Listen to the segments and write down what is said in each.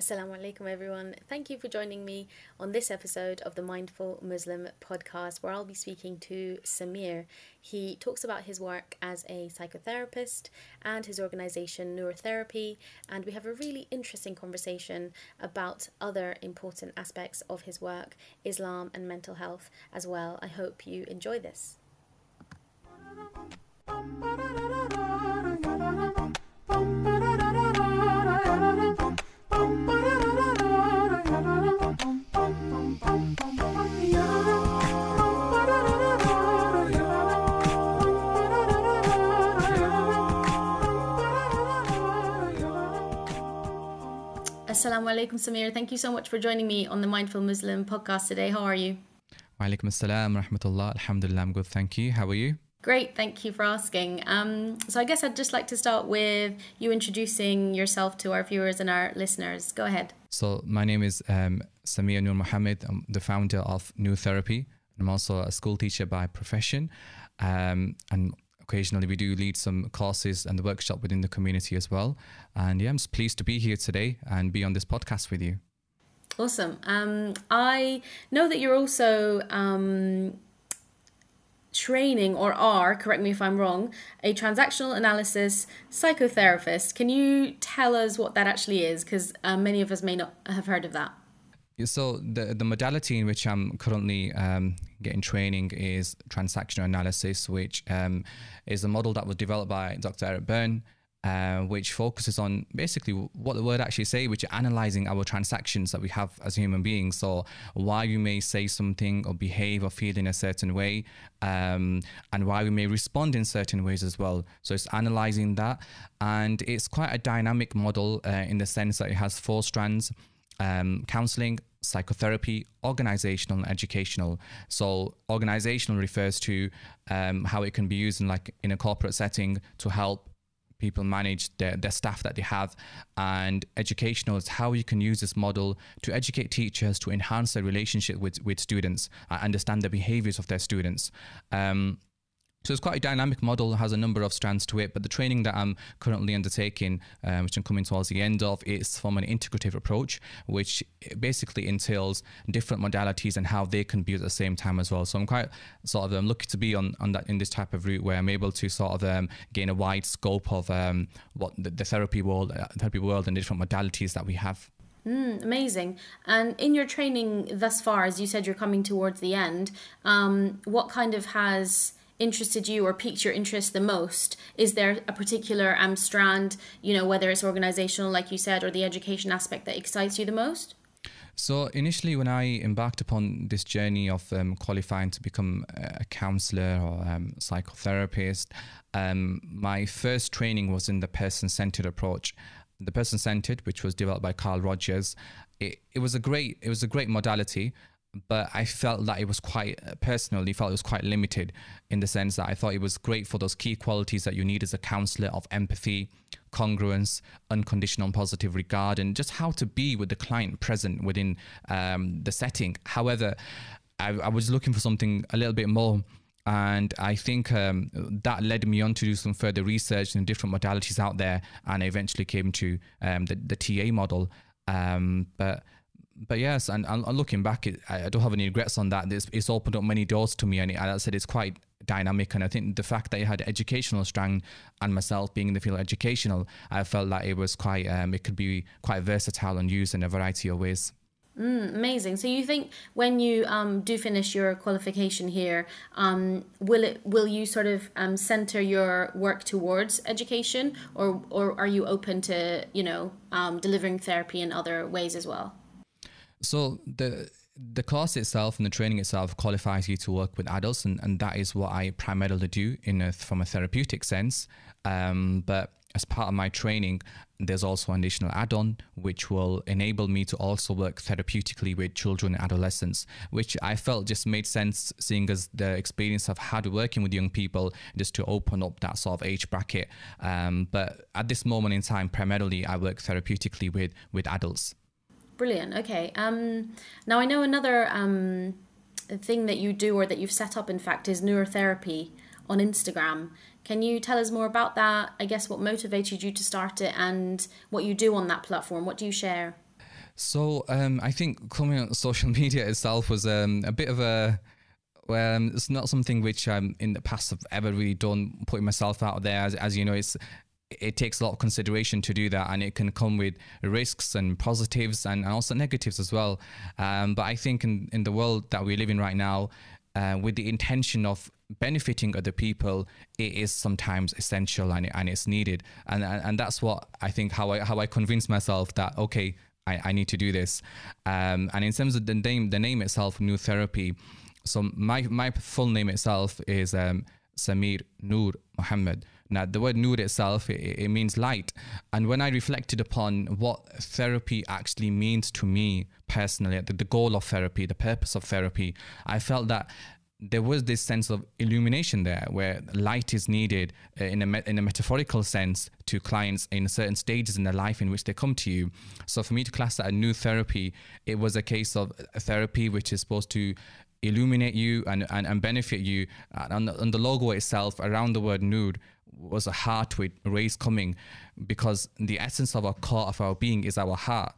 Assalamu alaikum, everyone. Thank you for joining me on this episode of the Mindful Muslim podcast, where I'll be speaking to Sameer. He talks about his work as a psychotherapist and his organization Noor Therapy, and we have a really interesting conversation about other important aspects of his work, Islam, and mental health as well. I hope you enjoy this. Assalamu alaikum, Sameer. Thank you so much for joining me on the Mindful Muslim podcast today. How are you? Wa alaikum assalam rahmatullah. Alhamdulillah, I'm good. Thank you. How are you? Great, thank you for asking. Um, so, I guess I'd just like to start with you introducing yourself to our viewers and our listeners. Go ahead. So, my name is um, Sameer Noor Mohammed. I'm the founder of Noor Therapy. I'm also a school teacher by profession. Um, and occasionally we do lead some courses and the workshop within the community as well. And yeah, I'm pleased to be here today and be on this podcast with you. Awesome. Um, I know that you're also um, training or are, correct me if I'm wrong, a transactional analysis psychotherapist. Can you tell us what that actually is? Because uh, many of us may not have heard of that. So the the modality in which I'm currently um, getting training is transactional analysis, which um, is a model that was developed by Dr. Eric Berne, uh, which focuses on basically what the word actually say, which is analyzing our transactions that we have as human beings. So why we may say something or behave or feel in a certain way, um, and why we may respond in certain ways as well. So it's analyzing that, and it's quite a dynamic model uh, in the sense that it has four strands um, counseling, psychotherapy, organizational, and educational. So, organizational refers to um, how it can be used in like in a corporate setting to help people manage their, their staff that they have and educational is how you can use this model to educate teachers to enhance their relationship with, with students and understand the behaviors of their students um, so it's quite a dynamic model, that has a number of strands to it. But the training that I'm currently undertaking, um, which I'm coming towards the end of, is from an integrative approach, which basically entails different modalities and how they can be at the same time as well. So I'm quite sort of um, lucky to be on, on that in this type of route where I'm able to sort of um, gain a wide scope of um, what the, the, therapy world, uh, therapy world, and different modalities that we have. Mm, amazing. And in your training thus far, as you said, you're coming towards the end. Um, what kind of has interested you or piqued your interest the most? Is there a particular um, strand, you know, whether it's organizational, like you said, or the education aspect that excites you the most? So initially, when I embarked upon this journey of um, qualifying to become a counselor or um, psychotherapist, um, my first training was in the person-centered approach. The person-centered, which was developed by Carl Rogers, it, it was a great it was a great modality but I felt that it was quite personally felt it was quite limited in the sense that I thought it was great for those key qualities that you need as a counselor of empathy, congruence, unconditional positive regard, and just how to be with the client present within um, the setting. However, I, I, was looking for something a little bit more. And I think um, that led me on to do some further research in different modalities out there, and I eventually came to um, the, the TA model. Um, but but yes, and, and looking back, it, I don't have any regrets on that. It's, it's opened up many doors to me, and as I said, it's quite dynamic. And I think the fact that it had educational strand and myself being in the field of educational, I felt that it was quite, um, it could be quite versatile and used in a variety of ways. Mm, amazing. So you think when you um, do finish your qualification here, um, will it will you sort of um, center your work towards education, or or are you open to you know um, delivering therapy in other ways as well? So the the course itself and the training itself qualifies you to work with adults, and, and that is what I primarily do in a, from a therapeutic sense. Um, but as part of my training, there's also an additional add-on which will enable me to also work therapeutically with children and adolescents, which I felt just made sense seeing as the experience I've had working with young people just to open up that sort of age bracket. Um, but at this moment in time, primarily I work therapeutically with with adults. Brilliant. Okay. Um, now I know another um, thing that you do or that you've set up, in fact, is Noor Therapy on Instagram. Can you tell us more about that? I guess what motivated you to start it and what you do on that platform. What do you share? So um, I think coming on social media itself was um, a bit of a well, um, it's not something which um, in the past I've ever really done, putting myself out there. As, as you know, it's it takes a lot of consideration to do that, and it can come with risks and positives and also negatives as well. Um, but I think in, in the world that we live in right now, uh, with the intention of benefiting other people, it is sometimes essential and, and it's needed. And, and and that's what I think how I how I convince myself that okay, I, I need to do this. Um, and in terms of the name, the name itself, Noor Therapy. So my my full name itself is um, Sameer Noor Mohammed. Now, the word Noor itself, it, it, means light. And when I reflected upon what therapy actually means to me personally, the, the goal of therapy, the purpose of therapy, I felt that there was this sense of illumination there where light is needed uh, in a, in a metaphorical sense to clients in certain stages in their life in which they come to you. So for me to class that a Noor Therapy, it was a case of a therapy which is supposed to illuminate you and, and, and benefit you. And on the, on the logo itself, around the word Noor, was a heart with rays coming because the essence of our core of our being is our heart.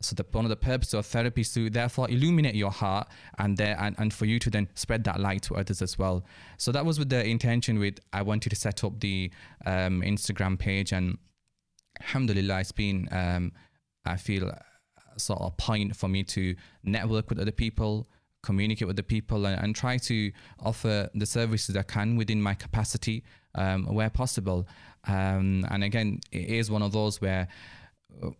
So the one of the purposes of therapy is to therefore illuminate your heart and there and, and for you to then spread that light to others as well. So that was with the intention with I wanted to set up the um, Instagram page and alhamdulillah it's been um, I feel sort of a point for me to network with other people communicate with the people and, and try to offer the services I can within my capacity um, where possible. Um, and again, it is one of those where uh,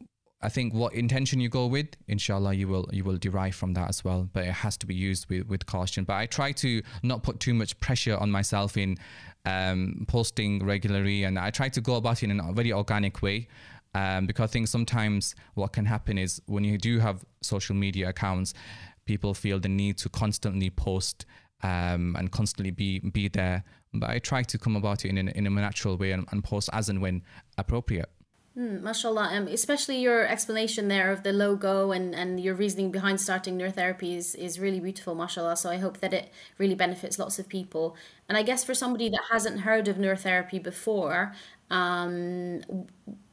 I think what intention you go with, inshallah, you will you will derive from that as well. But it has to be used with, with caution. But I try to not put too much pressure on myself in um, posting regularly, and I try to go about it in a very organic way. Um, because I think sometimes what can happen is when you do have social media accounts, people feel the need to constantly post um, and constantly be be there. But I try to come about it in, in a natural way and, and post as and when appropriate. Mm, mashallah, um, especially your explanation there of the logo and, and your reasoning behind starting Noor Therapy is, is really beautiful, mashallah. So I hope that it really benefits lots of people. And I guess for somebody that hasn't heard of Noor Therapy before, um,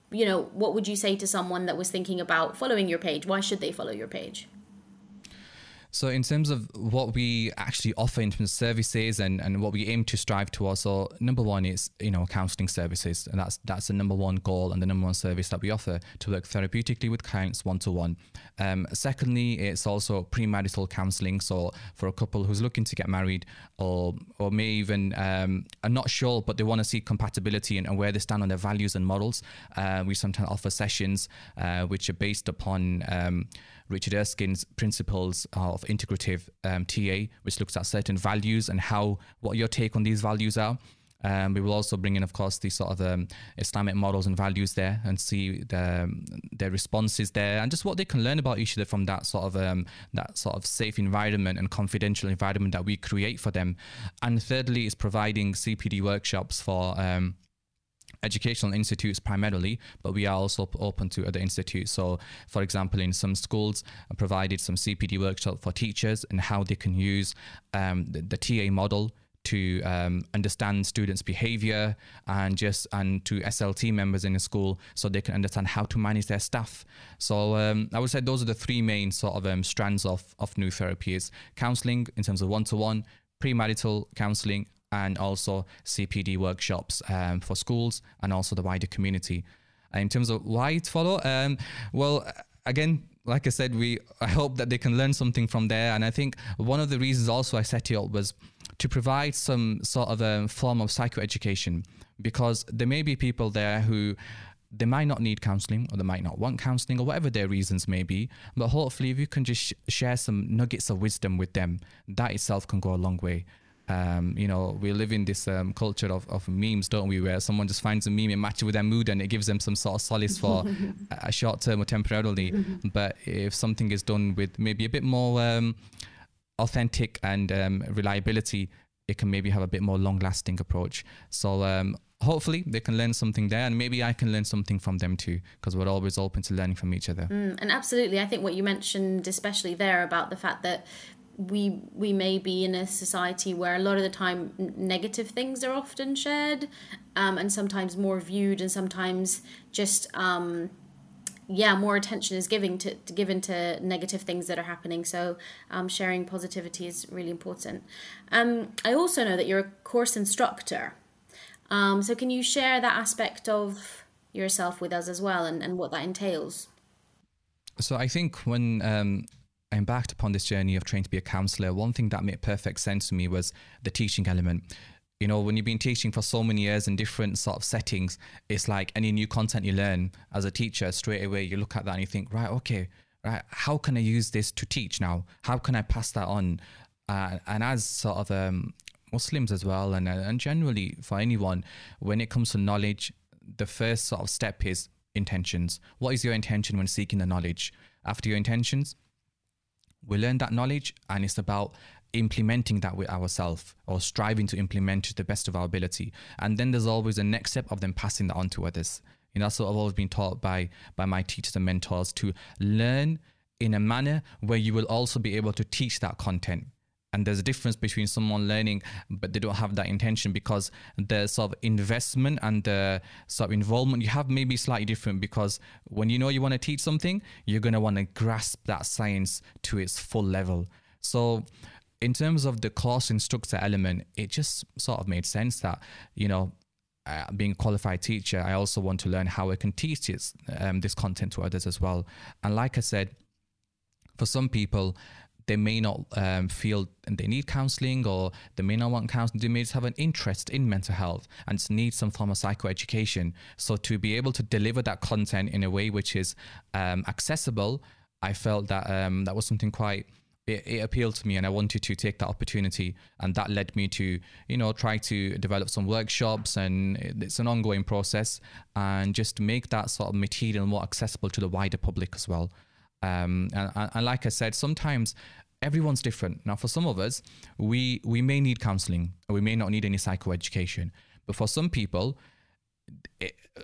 you know, what would you say to someone that was thinking about following your page? Why should they follow your page? So, in terms of what we actually offer in terms of services and, and what we aim to strive towards, so number one is you know counselling services, and that's that's the number one goal and the number one service that we offer to work therapeutically with clients one to one. Secondly, it's also premarital counselling. So, for a couple who's looking to get married or or may even um, are not sure but they want to see compatibility and, and, where they stand on their values and models, uh, we sometimes offer sessions uh, which are based upon um, Richard Erskine's principles of integrative um, TA, which looks at certain values and how what your take on these values are. Um, we will also bring in, of course, the sort of um, Islamic models and values there, and see the, um, their responses there, and just what they can learn about each other from that sort of um, that sort of safe environment and confidential environment that we create for them. And thirdly, is providing CPD workshops for um, educational institutes primarily, but we are also open to other institutes. So, for example, in some schools, I provided some CPD workshop for teachers and how they can use um, the, the, TA model to um, understand students' behavior and just and to SLT members in the school so they can understand how to manage their staff. So um, I would say those are the three main sort of um, strands of, of Noor Therapy's: counseling in terms of one-to-one, premarital counseling, and also CPD workshops um, for schools and also the wider community. in terms of why to follow, um, well, again, like I said, we I hope that they can learn something from there. And I think one of the reasons also I set it up was to provide some sort of a form of psychoeducation because there may be people there who they might not need counseling or they might not want counseling or whatever their reasons may be but hopefully if you can just sh- share some nuggets of wisdom with them that itself can go a long way um, you know, we live in this um, culture of, of memes, don't we? Where someone just finds a meme, and matches with their mood, and it gives them some sort of solace for a short term or temporarily. but if something is done with maybe a bit more um, authentic and um, reliability, it can maybe have a bit more long lasting approach. So um, hopefully they can learn something there and maybe i can learn something from them too because we're always open to learning from each other mm, and absolutely i think what you mentioned especially there about the fact that we we may be in a society where a lot of the time negative things are often shared um, and sometimes more viewed and sometimes just um, yeah more attention is giving to, to given to negative things that are happening. So um, sharing positivity is really important. Um, i also know that you're a course instructor. Um, so can you share that aspect of yourself with us as well and, and what that entails? So i think when um, I embarked upon this journey of trying to be a counselor, one thing that made perfect sense to me was the teaching element. You know when you've been teaching for so many years in different sort of settings it's like any new content you learn as a teacher straight away you look at that and you think right okay right how can i use this to teach now? How can i pass that on? Uh, and as sort of um, muslims as well and, and generally for anyone when it comes to knowledge the first sort of step is intentions. What is your intention when seeking the knowledge? After your intentions we learn that knowledge and it's about implementing that with ourselves or striving to implement to the best of our ability. And then there's always a next step of them passing that on to others. You know, what I've always been taught by by my teachers and mentors to learn in a manner where you will also be able to teach that content. And there's a difference between someone learning, but they don't have that intention because the sort of investment and the sort of involvement you have may be slightly different. Because when you know you want to teach something, you're going to want to grasp that science to its full level. So in terms of the course instructor element, it just sort of made sense that, you know, uh, being a qualified teacher, I also want to learn how I can teach this, um, this content to others as well. And like I said, for some people, they may not um, feel they need counseling or they may not want counseling. They may just have an interest in mental health and just need some form of psychoeducation. So to be able to deliver that content in a way which is um, accessible, I felt that um, that was something quite it, it, appealed to me and I wanted to take that opportunity. And that led me to, you know, try to develop some workshops and it's an ongoing process and just make that sort of material more accessible to the wider public as well. Um, and, and like I said, sometimes everyone's different. Now, for some of us, we, we may need counseling or we may not need any psychoeducation. But for some people,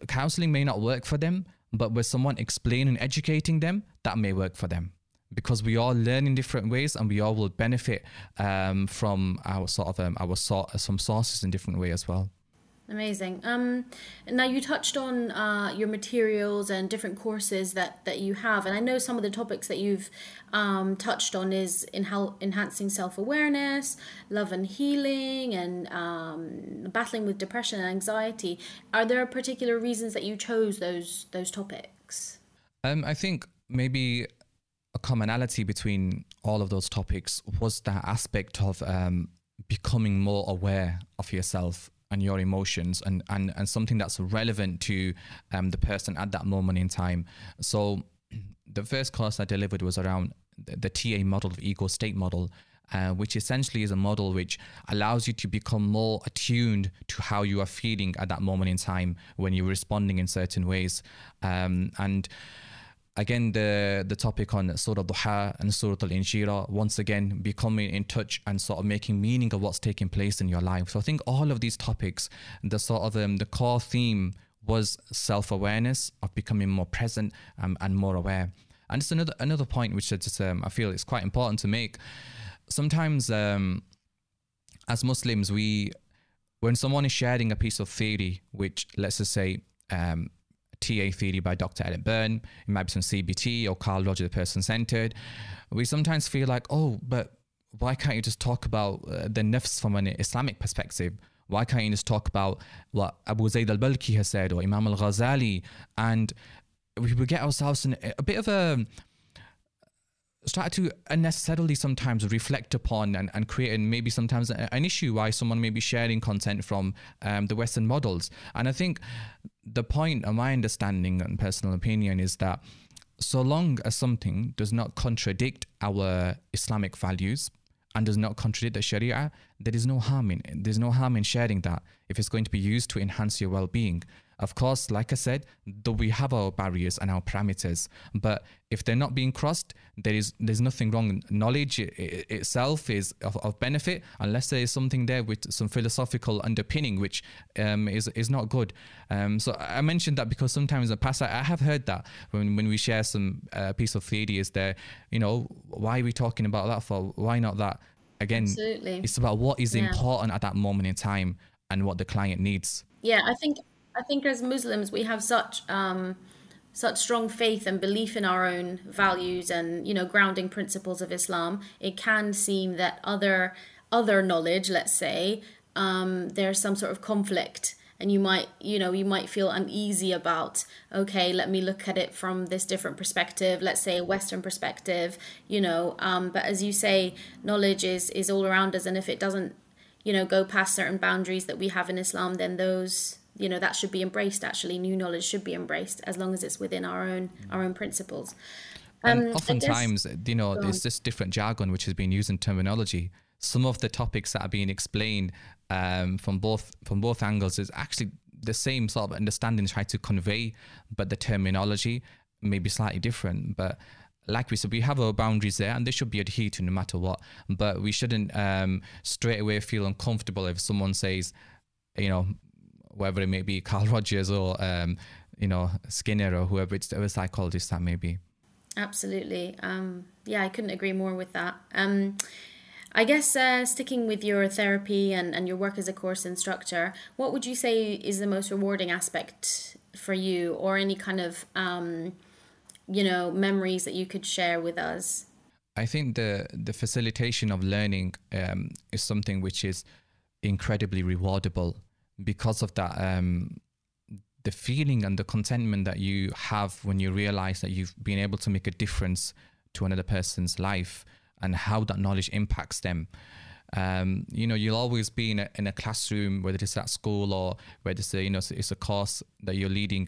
counseling may not work for them, but with someone explaining, educating them, that may work for them because we all learn in different ways and we all will benefit um, from our sort of um, our sort some sources in different way as well amazing. Um, now you touched on uh, your materials and different courses that that you have and i know some of the topics that you've um, touched on is in how enhancing self-awareness love and healing and um, battling with depression and anxiety. Are there particular reasons that you chose those those topics? Um, i think maybe a commonality between all of those topics was that aspect of um, becoming more aware of yourself and your emotions and, and, and something that's relevant to um, the person at that moment in time. So the first course I delivered was around the, the TA model of ego state model. Uh, which essentially is a model which allows you to become more attuned to how you are feeling at that moment in time when you're responding in certain ways. Um, and again the the topic on Surah Duha and Surah Al-Inshirah once again becoming in touch and sort of making meaning of what's taking place in your life. So I think all of these topics the sort of um, the core theme was self-awareness of becoming more present um, and more aware. And it's another another point which I just um, I feel is quite important to make. Sometimes um, as Muslims we when someone is sharing a piece of theory which let's just say um, TA theory by Dr. Eric Berne, it might be some CBT or Carl Rogers, the person centered. We sometimes feel like, oh, but why can't you just talk about uh, the nafs from an Islamic perspective? Why can't you just talk about what Abu Zayd al Balkhi has said or Imam al Ghazali? And we get ourselves in a bit of a start to unnecessarily sometimes reflect upon and, and create and maybe sometimes an issue why someone may be sharing content from um, the Western models. And I think the point of my understanding and personal opinion is that so long as something does not contradict our Islamic values and does not contradict the Sharia, there is no harm in there's no harm in sharing that if it's going to be used to enhance your well-being. Of course, like I said, though we have our barriers and our parameters, but if they're not being crossed, there is there's nothing wrong. Knowledge itself is of, of, benefit unless there is something there with some philosophical underpinning, which um, is is not good. Um, so I mentioned that because sometimes in the past I, I have heard that when when we share some uh, piece of theory, is there, you know, why are we talking about that for? Why not that? Again, Absolutely. it's about what is yeah. important at that moment in time and what the client needs. Yeah, I think I think as Muslims we have such um, such strong faith and belief in our own values and you know grounding principles of Islam, it can seem that other other knowledge, let's say, um, there's some sort of conflict and you might you know you might feel uneasy about okay let me look at it from this different perspective let's say a western perspective you know um, but as you say knowledge is is all around us and if it doesn't you know go past certain boundaries that we have in islam then those you know that should be embraced actually. New knowledge should be embraced as long as it's within our own our own principles. Um, and oftentimes guess, you know there's this different jargon which has been used in terminology. Some of the topics that are being explained um, from both from both angles is actually the same sort of understanding try to convey but the terminology may be slightly different. But like we said, we have our boundaries there, and they should be adhered to no matter what. But we shouldn't um, straight away feel uncomfortable if someone says, you know, whether it may be Carl Rogers or um, you know Skinner or whoever it's a psychologist that may be. Absolutely. Um, yeah, I couldn't agree more with that. Um, I guess uh, sticking with your therapy and, and your work as a course instructor, what would you say is the most rewarding aspect for you, or any kind of um, you know memories that you could share with us? I think the the facilitation of learning um, is something which is incredibly rewardable because of that um, the feeling and the contentment that you have when you realize that you've been able to make a difference to another person's life and how that knowledge impacts them. Um, you know, you'll always be in a, in a classroom, whether it's at school or whether it's a, you know, it's a course that you're leading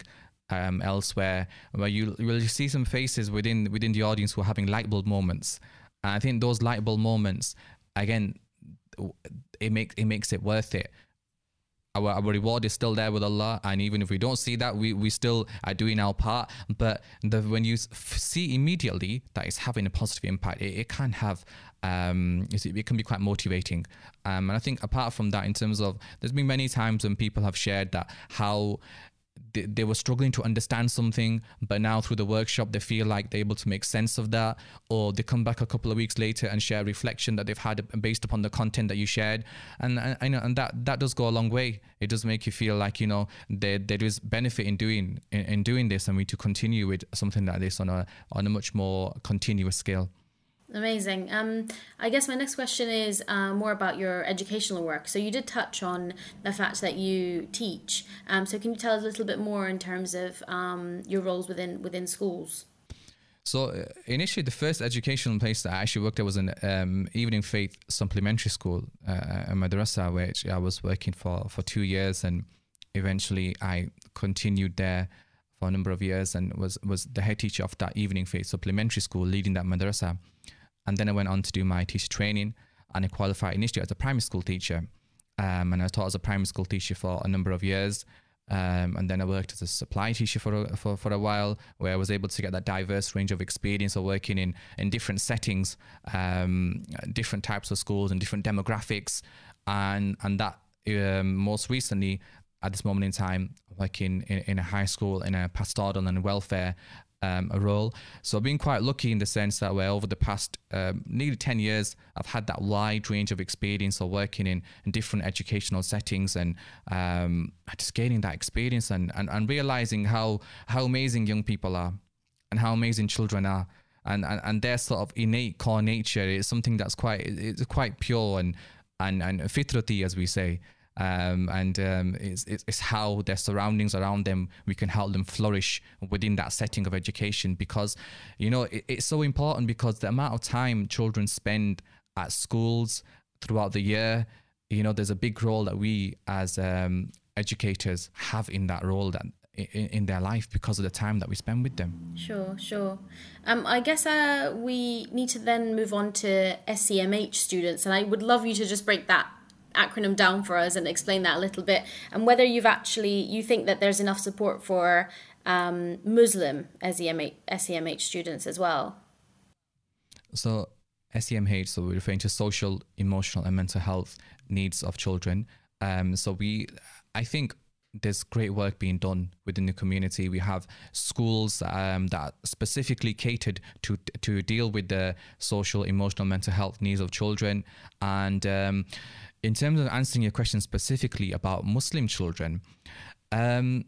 um, elsewhere, where you will see some faces within within the audience who are having light bulb moments. And I think those light bulb moments, again, it makes it makes it worth it our, our reward is still there with Allah. And even if we don't see that we, we still are doing our part. But the, when you see immediately that it's having a positive impact it, it can have um, it can be quite motivating. Um, and I think apart from that in terms of there's been many times when people have shared that how they, they were struggling to understand something, but now through the workshop, they feel like they're able to make sense of that. Or they come back a couple of weeks later and share reflection that they've had based upon the content that you shared. And, and, and that, that does go a long way. It does make you feel like, you know, there, there is benefit in doing, in, in doing this and we to continue with something like this on a, on a much more continuous scale. Amazing. Um, I guess my next question is uh, more about your educational work. So you did touch on the fact that you teach. Um, so can you tell us a little bit more in terms of um, your roles within within schools? So uh, initially, the first educational place that I actually worked at was an um, evening faith supplementary school, uh, a madrasa, which I was working for for two years, and eventually I continued there for a number of years and was was the head teacher of that evening faith supplementary school, leading that madrasa. And then I went on to do my teacher training and I qualified initially as a primary school teacher. Um, and I taught as a primary school teacher for a number of years. Um, and then I worked as a supply teacher for a, for, for a while, where I was able to get that diverse range of experience of working in, in different settings, um, different types of schools and different demographics. And, and that um, most recently, at this moment in time, working in, in a high school in a pastoral and welfare um, a role. So I've been quite lucky in the sense that where over the past um, nearly 10 years, I've had that wide range of experience of working in, in different educational settings and um, just gaining that experience and, and, and realizing how, how amazing young people are and how amazing children are. And, and, and their sort of innate core nature is something that's quite it's quite pure and and and fitrati as we say um, and um, it's, it's how their surroundings around them we can help them flourish within that setting of education because you know it, it's so important because the amount of time children spend at schools throughout the year you know there's a big role that we as um, educators have in that role that in, in, their life because of the time that we spend with them. Sure, sure. Um, I guess uh, we need to then move on to SEMH students, and I would love you to just break that acronym down for us and explain that a little bit and whether you've actually you think that there's enough support for um, Muslim SEMH, SEMH students as well. So SEMH, so we're referring to social, emotional, and mental health needs of children. Um, so we, I think there's great work being done within the community. We have schools um, that specifically catered to to deal with the social, emotional, mental health needs of children, and um, in terms of answering your question specifically about Muslim children, um,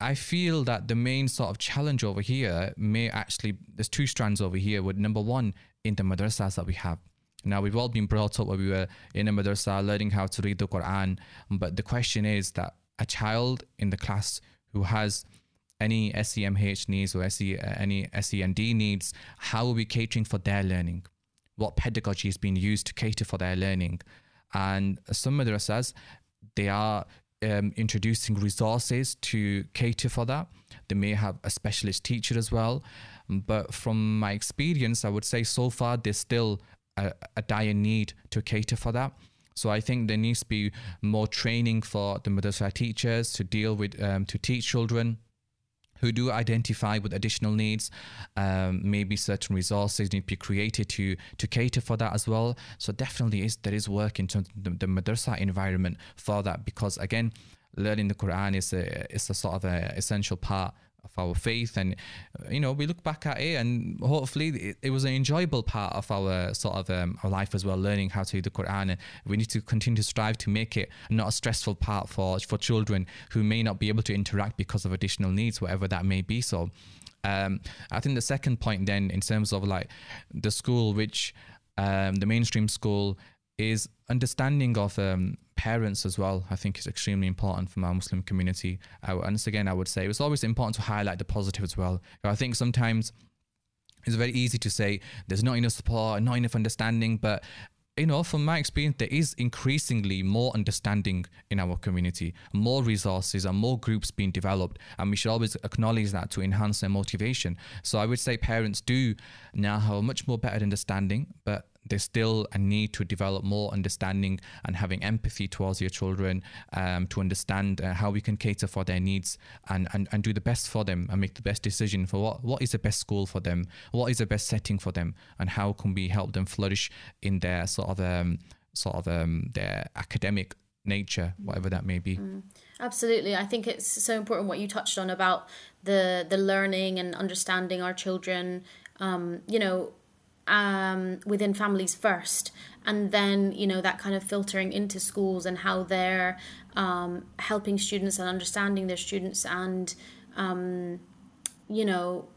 I feel that the main sort of challenge over here may actually, there's two strands over here. With number one, in the madrasas that we have. Now, we've all been brought up where we were in a madrasa learning how to read the Quran. But the question is that a child in the class who has any SEMH needs or SE, any SEND needs, how are we catering for their learning? What pedagogy is being used to cater for their learning? And some madrasas, they are um, introducing resources to cater for that. They may have a specialist teacher as well. But from my experience, I would say so far there's still a, a dire need to cater for that. So I think there needs to be more training for the madrasa teachers to deal with, um, to teach children who do identify with additional needs. Um, maybe certain resources need to be created to to cater for that as well. So definitely is there is work in terms of the, the madrasa environment for that because again, learning the Quran is a is a sort of a essential part of our faith and you know we look back at it and hopefully it, it was an enjoyable part of our sort of um, our life as well learning how to read the quran. And we need to continue to strive to make it not a stressful part for for children who may not be able to interact because of additional needs whatever that may be. So um, i think the second point then in terms of like the school which um, the mainstream school is understanding of um, parents as well. I think is extremely important for our Muslim community. And again, I would say it's always important to highlight the positive as well. I think sometimes it's very easy to say there's not enough support, not enough understanding, but you know, from my experience, there is increasingly more understanding in our community, more resources and more groups being developed. And we should always acknowledge that to enhance their motivation. So I would say parents do now have a much more better understanding, but there's still a need to develop more understanding and having empathy towards your children um, to understand uh, how we can cater for their needs and, and, and do the best for them and make the best decision for what, what is the best school for them, what is the best setting for them, and how can we help them flourish in their sort of um, sort of um, their academic nature, whatever that may be. Mm, absolutely, I think it's so important what you touched on about the the learning and understanding our children. Um, you know, um, within families first and then you know that kind of filtering into schools and how they're um, helping students and understanding their students and um, you know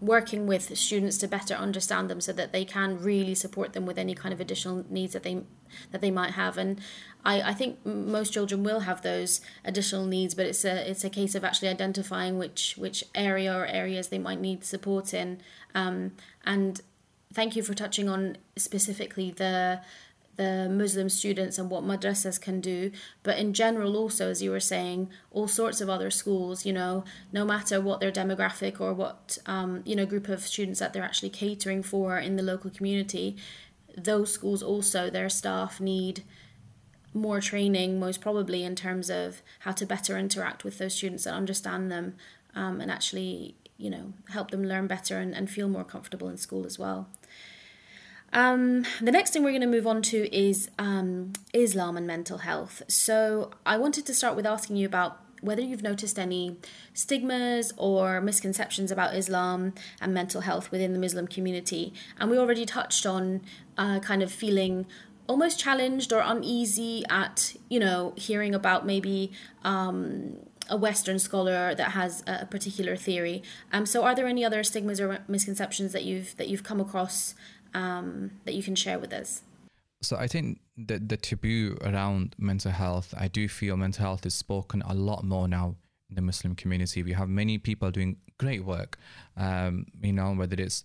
working with students to better understand them so that they can really support them with any kind of additional needs that they that they might have. And I, I think most children will have those additional needs but it's a it's a case of actually identifying which which area or areas they might need support in. Um, and thank you for touching on specifically the the Muslim students and what madrasas can do, but in general also, as you were saying, all sorts of other schools, you know, no matter what their demographic or what, um, you know, group of students that they're actually catering for in the local community, those schools also, their staff need more training, most probably in terms of how to better interact with those students and understand them um, and actually, you know, help them learn better and, and feel more comfortable in school as well. Um, the next thing we're going to move on to is um, Islam and mental health. So, I wanted to start with asking you about whether you've noticed any stigmas or misconceptions about Islam and mental health within the Muslim community. And we already touched on uh, kind of feeling almost challenged or uneasy at, you know, hearing about maybe. Um, a Western scholar that has a particular theory. Um, so, are there any other stigmas or misconceptions that you've that you've come across um, that you can share with us? So I think the the taboo around mental health, I do feel mental health is spoken a lot more now in the Muslim community. We have many people doing great work, um, you know, whether it's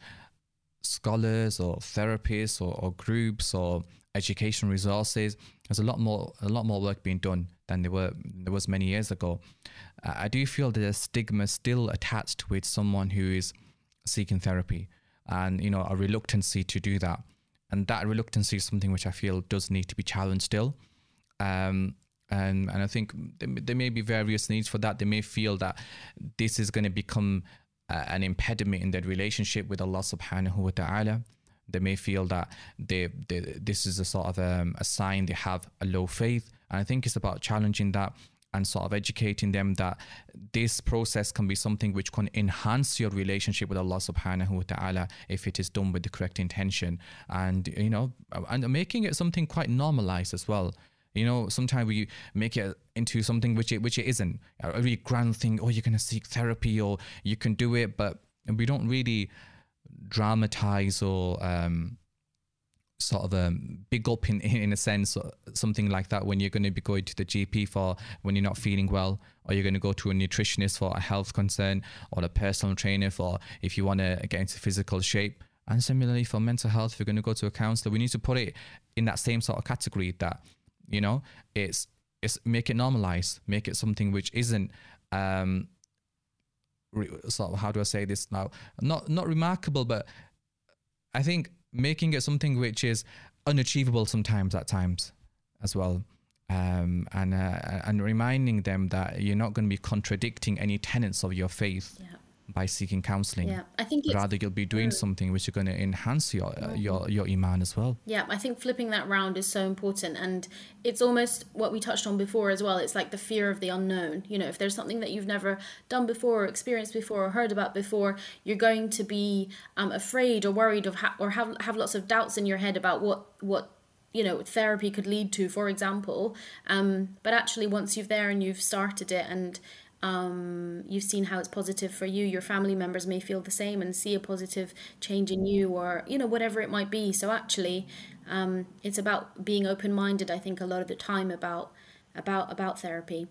scholars or therapists or, or groups or education resources. There's a lot more a lot more work being done than there were there was many years ago. I do feel there's stigma still attached with someone who is seeking therapy. And you know a reluctancy to do that. And that reluctancy is something which i feel does need to be challenged still. Um, and and i think there may be various needs for that. They may feel that this is going to become uh, an impediment in their relationship with allah subhanahu wa ta'ala they may feel that they, they this is a sort of um, a sign they have a low faith and i think it's about challenging that and sort of educating them that this process can be something which can enhance your relationship with Allah subhanahu wa ta'ala if it is done with the correct intention and you know and making it something quite normalized as well You know, sometimes we make it into something which it which it isn't. A really grand thing. Oh, you're gonna seek therapy, or you can do it, but we don't really dramatize or um, sort of a big up in in a sense, something like that. When you're going to be going to the GP for when you're not feeling well, or you're going to go to a nutritionist for a health concern, or a personal trainer for if you want to get into physical shape. And similarly for mental health, if you're going to go to a counselor, we need to put it in that same sort of category that you know it's it's make it normalized make it something which isn't um of how do i say this now? Not not remarkable but i think making it something which is unachievable sometimes at times as well. Um, and uh, and reminding them that you're not going to be contradicting any tenets of your faith. Yeah by seeking counseling. Yeah, I think rather you'll be doing something which is going to enhance your uh, your your iman as well. Yeah, I think flipping that round is so important, and it's almost what we touched on before as well. It's like the fear of the unknown. You know, if there's something that you've never done before, or experienced before, or heard about before, you're going to be um, afraid or worried of ha- or have have lots of doubts in your head about what what you know therapy could lead to for example um, but actually once you've there and you've started it and um, you've seen how it's positive for you. Your family members may feel the same and see a positive change in you or you know whatever it might be. So actually um, it's about being open-minded i think a lot of the time about about about therapy.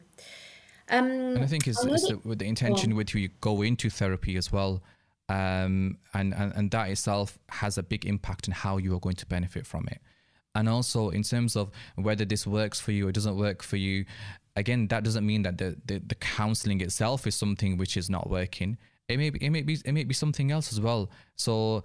Um, and i think is, it's the, with the intention with who you go into therapy as well um, and, and and that itself has a big impact on how you are going to benefit from it and also in terms of whether this works for you or doesn't work for you again that doesn't mean that the, the, the counseling itself is something which is not working. It may be it may be it may be something else as well. So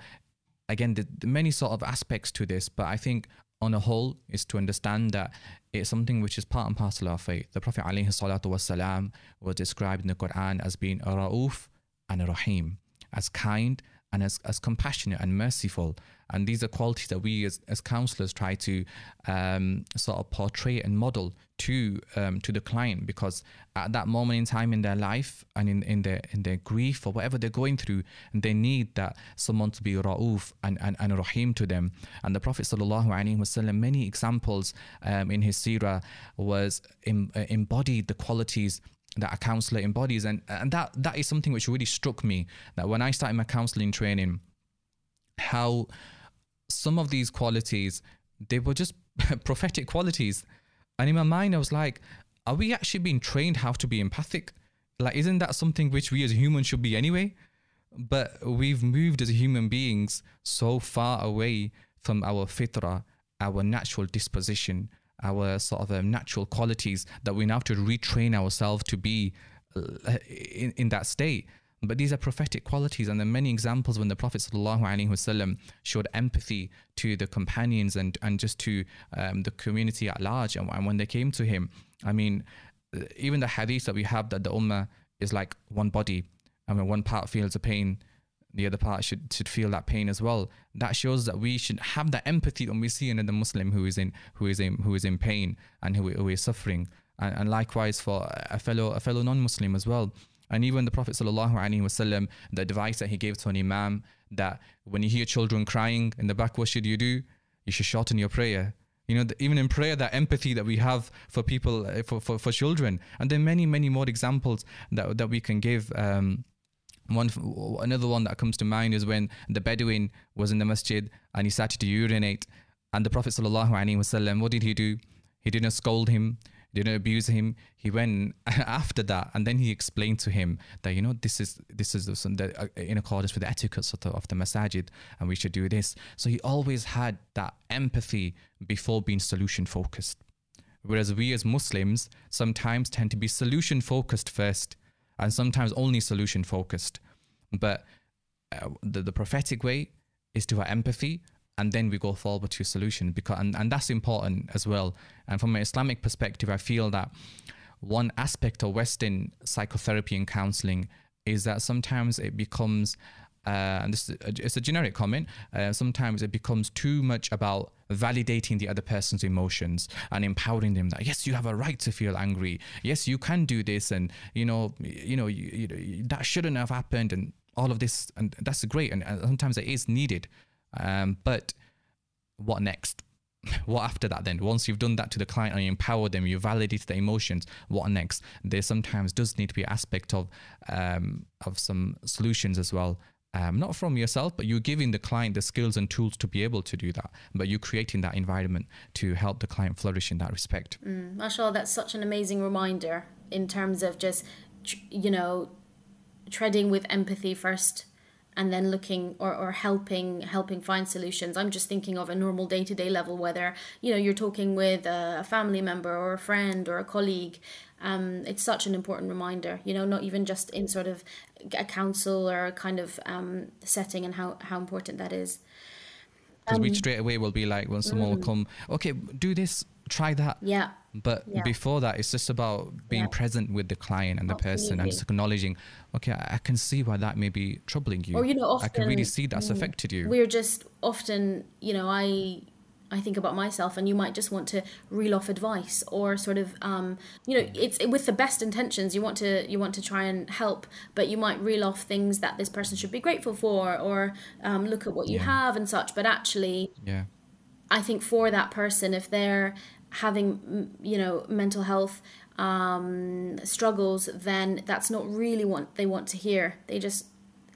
again the, the many sort of aspects to this but i think on a whole is to understand that it's something which is part and parcel of faith. The prophet alayhi was described in the quran as being a ra'uf and a rahim as kind and as, as compassionate and merciful. And these are qualities that we as, as counselors try to um, sort of portray and model to um, to the client because at that moment in time in their life and in, in their in their grief or whatever they're going through they need that someone to be ra'uf and, and, and rahim to them and the Prophet wasallam many examples um, in his seerah was uh, embodied the qualities that a counselor embodies and and that that is something which really struck me that when I started my counseling training how some of these qualities they were just prophetic qualities and in my mind, I was like, are we actually being trained how to be empathic? Like, isn't that something which we as humans should be anyway? But we've moved as human beings so far away from our fitra, our natural disposition, our sort of um, natural qualities that we now have to retrain ourselves to be uh, in, in that state. But these are prophetic qualities, and there are many examples when the Prophet ﷺ showed empathy to the companions and, and just to um, the community at large. And, and when they came to him, I mean, uh, even the hadith that we have that the ummah is like one body. I mean, one part feels the pain, the other part should should feel that pain as well. That shows that we should have that empathy when we see another Muslim who is in who is in who is in pain and who, who is suffering. And, and likewise for a fellow a fellow non-Muslim as well. And even the Prophet wasallam, the advice that he gave to an imam that when you hear children crying in the back, what should you do? You should shorten your prayer. You know, even in prayer, that empathy that we have for people, uh, for, for, for children. And there are many, many more examples that, that we can give. Um, one another one that comes to mind is when the Bedouin was in the masjid and he started to urinate, and the Prophet sallallahu wasallam, what did he do? He didn't scold him didn't abuse him. He went after that, and then he explained to him that you know this is this is uh, in accordance with the etiquette of the, of the masajid, and we should do this. So he always had that empathy before being solution focused. Whereas we as Muslims sometimes tend to be solution focused first, and sometimes only solution focused. But uh, the, the prophetic way is to have empathy and then we go forward to a solution because and, and that's important as well and from an islamic perspective i feel that one aspect of western psychotherapy and counseling is that sometimes it becomes uh, and this is a, it's a generic comment. Uh, sometimes it becomes too much about validating the other person's emotions and empowering them that yes, you have a right to feel angry. Yes, you can do this, and you know, you know, you, you, that shouldn't have happened, and all of this, and that's great. And, sometimes it is needed. Um, but what next? what after that then once you've done that to the client and you empower them you validate the emotions what next there sometimes does need to be aspect of um, of some solutions as well um, not from yourself but you're giving the client the skills and tools to be able to do that. But you're creating that environment to help the client flourish in that respect. Mm, mashallah that's such an amazing reminder in terms of just you know treading with empathy first and then looking or, or helping helping find solutions. I'm just thinking of a normal day-to-day level whether you know you're talking with a, family member or a friend or a colleague um, it's such an important reminder you know not even just in sort of a council or a kind of um, setting and how, how important that is because um, we straight away will be like when someone mm. will come okay do this try that yeah but yeah. before that it's just about being yeah. present with the client and the Absolutely. person and just acknowledging okay I, can see why that may be troubling you or you know often, i can really see that's mm, affected you we're just often you know i I think about myself, and you might just want to reel off advice, or sort of, um, you know, it's with the best intentions. You want to you want to try and help, but you might reel off things that this person should be grateful for, or um, look at what you yeah. have and such. But actually, yeah, I think for that person, if they're having you know mental health um, struggles, then that's not really what they want to hear. They just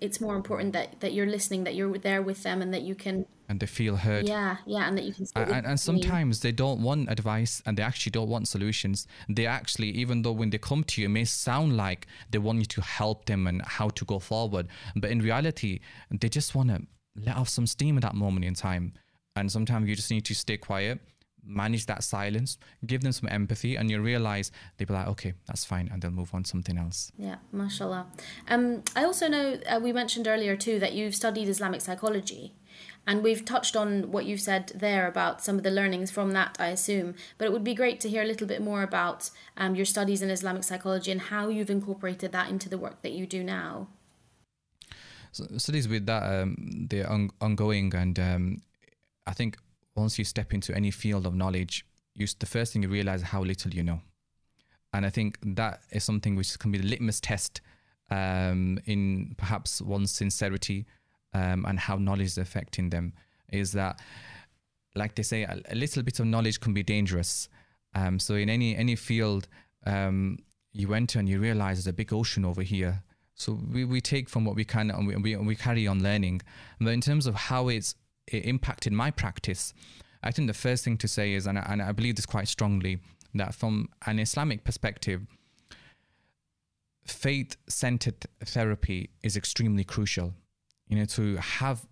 it's more important that that you're listening, that you're there with them, and that you can and they feel heard. Yeah, yeah, and that you can. And, and, sometimes they don't want advice, and they actually don't want solutions. They actually, even though when they come to you, it may sound like they want you to help them and how to go forward, but in reality, they just want to let off some steam at that moment in time. And sometimes you just need to stay quiet manage that silence, give them some empathy, and you realize they'll be like, okay, that's fine, and they'll move on to something else. Yeah, mashallah. Um, I also know uh, we mentioned earlier too that you've studied Islamic psychology. And we've touched on what you've said there about some of the learnings from that, I assume. But it would be great to hear a little bit more about um, your studies in Islamic psychology and how you've incorporated that into the work that you do now. So, studies with that, um, they're on- ongoing, and um, I think once you step into any field of knowledge, you the first thing you realize how little you know, and I think that is something which can be the litmus test um, in perhaps one's sincerity um, and how knowledge is affecting them. Is that, like they say, a, a little bit of knowledge can be dangerous. Um, so in any any field, um, you enter and you realize there's a big ocean over here. So we, we take from what we can and we, we, we carry on learning. But in terms of how it's it impacted my practice, I think the first thing to say is, and I, and I believe this quite strongly, that from an Islamic perspective, faith centered therapy is extremely crucial. You know, to have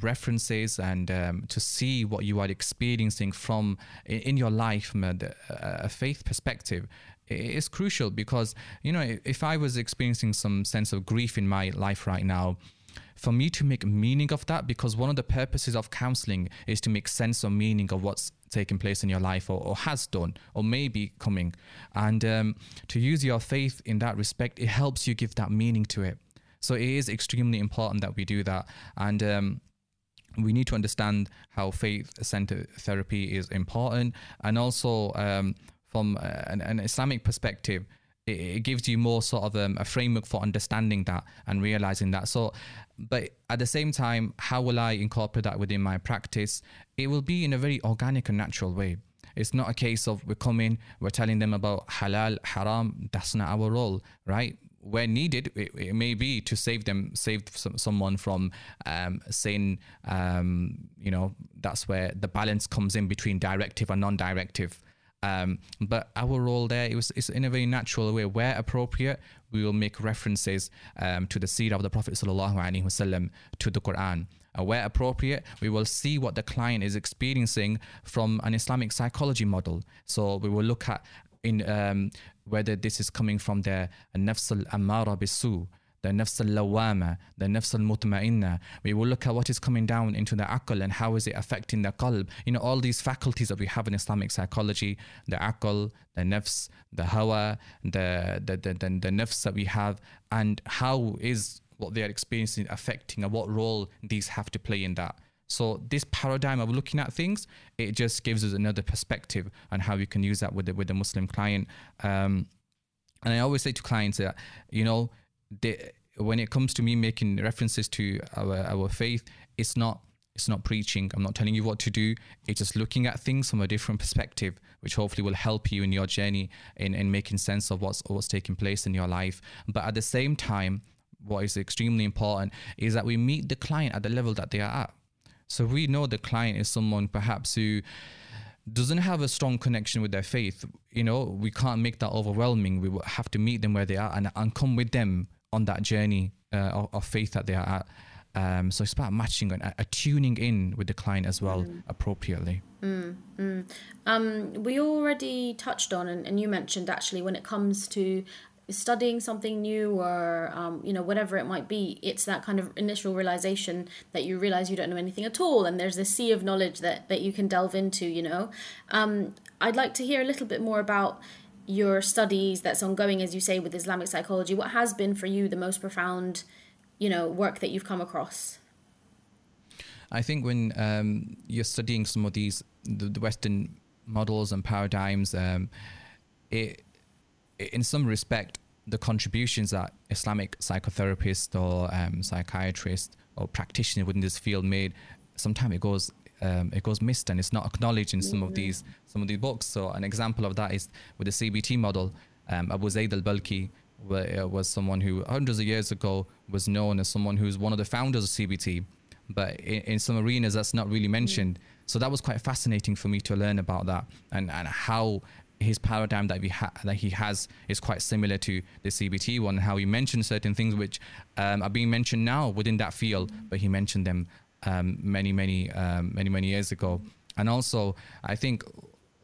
references and um, to see what you are experiencing from in your life from a, a faith perspective is crucial because you know if I was experiencing some sense of grief in my life right now for me to make meaning of that because one of the purposes of counseling is to make sense or meaning of what's taking place in your life or, or has done or may be coming. And um, to use your faith in that respect it helps you give that meaning to it so it is extremely important that we do that and um, we need to understand how faith-centered therapy is important and also um, from an, an islamic perspective it, it gives you more sort of um, a framework for understanding that and realizing that. So, but at the same time, how will I incorporate that within my practice? It will be in a very organic and natural way. It's not a case of we're coming, we're telling them about halal, haram. That's not our role, right? Where needed, it, it may be to save them, save some, someone from um, saying, um, you know, that's where the balance comes in between directive and non-directive. Um, but our role there it was is in a very natural way. Where appropriate, we will make references um, to the seerah of the Prophet sallallahu alaihi wasallam to the Quran. Uh, where appropriate, we will see what the client is experiencing from an Islamic psychology model. So we will look at in um, whether this is coming from the nafs al-ammara bisu, the nafs al-lawama, the nafs al-mutma'inna. We will look at what is coming down into the akal and how is it affecting the qalb. You know, all these faculties that we have in Islamic psychology, the akal, the nafs, the hawa, the, the, the, the, the nafs that we have, and how is what they are experiencing affecting and what role these have to play in that. So this paradigm of looking at things, it just gives us another perspective on how we can use that with the, with the Muslim client. Um, and I always say to clients that, you know, they, when it comes to me making references to our, our faith, it's not It's not preaching. I'm not telling you what to do. It's just looking at things from a different perspective, which hopefully will help you in your journey in, in making sense of what's what's taking place in your life. But at the same time, what is extremely important is that we meet the client at the level that they are at. So we know the client is someone perhaps who doesn't have a strong connection with their faith. You know, we can't make that overwhelming. We have to meet them where they are and, and come with them on that journey uh, of, of faith that they are at. Um, so it's about matching and uh, tuning in with the client as well mm. appropriately. Mm, mm. Um, we already touched on, and, and, you mentioned actually, when it comes to studying something new or um, you know whatever it might be it's that kind of initial realization that you realize you don't know anything at all and there's a sea of knowledge that that you can delve into you know? Um, i'd like to hear a little bit more about your studies that's ongoing as you say with islamic psychology. What has been for you the most profound you know work that you've come across? I think when um, you're studying some of these the, the western models and paradigms um, it in some respect the contributions that islamic psychotherapists or um, psychiatrists or practitioners within this field made sometimes it goes um, it goes missed and it's not acknowledged in some mm-hmm. of these some of these books so an example of that is with the cbt model um, abu zaid al-balkhi uh, was someone who hundreds of years ago was known as someone who's one of the founders of CBT, but in, in some arenas that's not really mentioned. So that was quite fascinating for me to learn about that and, and how his paradigm that, we ha- that he has is quite similar to the CBT one. How he mentioned certain things which um, are being mentioned now within that field, but he mentioned them um, many, many, um, many, many years ago. And also, I think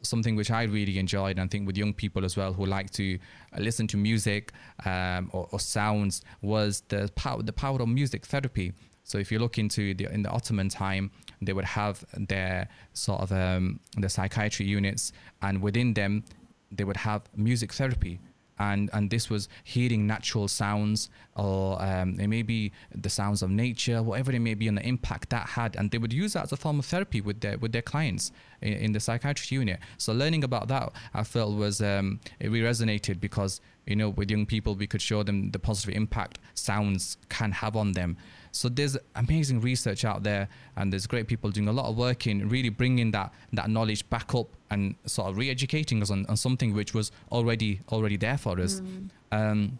something which I really enjoyed, and I think with young people as well who like to uh, listen to music um, or, or, sounds, was the power the power of music therapy. So if you look into the in the Ottoman time, they would have their sort of um, the psychiatry units, and within them, they would have music therapy. And and this was hearing natural sounds or um, it may be the sounds of nature whatever it may be and the impact that had. And they would use that as a form of therapy with their with their clients in, in the psychiatry unit. So learning about that I felt was um, it really resonated because you know with young people we could show them the positive impact sounds can have on them so there's amazing research out there, and there's great people doing a lot of work in really bringing that that knowledge back up and sort of re-educating us on, on something which was already already there for us. Mm. Um,